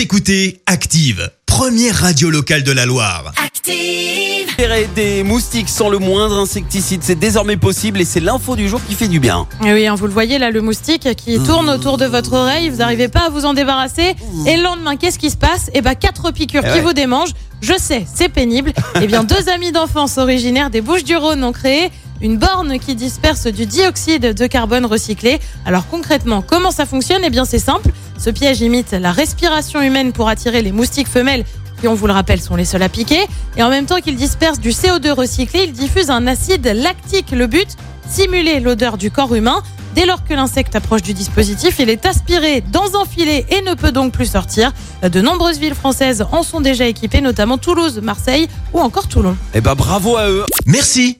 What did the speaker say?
Vous écoutez Active, première radio locale de la Loire. Active. Des moustiques sans le moindre insecticide, c'est désormais possible et c'est l'info du jour qui fait du bien. Et oui, hein, vous le voyez là, le moustique qui tourne autour de votre oreille, vous n'arrivez pas à vous en débarrasser. Et le lendemain, qu'est-ce qui se passe? Eh ben, quatre piqûres Eh qui ouais. vous démangent. Je sais, c'est pénible. Eh bien, deux amis d'enfance originaires des Bouches-du-Rhône ont créé une borne qui disperse du dioxyde de carbone recyclé. Alors concrètement, comment ça fonctionne? Eh bien, c'est simple. Ce piège imite la respiration humaine pour attirer les moustiques femelles qui, on vous le rappelle, sont les seuls à piquer. Et en même temps qu'il disperse du CO2 recyclé, il diffuse un acide lactique. Le but simuler l'odeur du corps humain. Dès lors que l'insecte approche du dispositif, il est aspiré dans un filet et ne peut donc plus sortir. De nombreuses villes françaises en sont déjà équipées, notamment Toulouse, Marseille ou encore Toulon. Eh ben bravo à eux. Merci.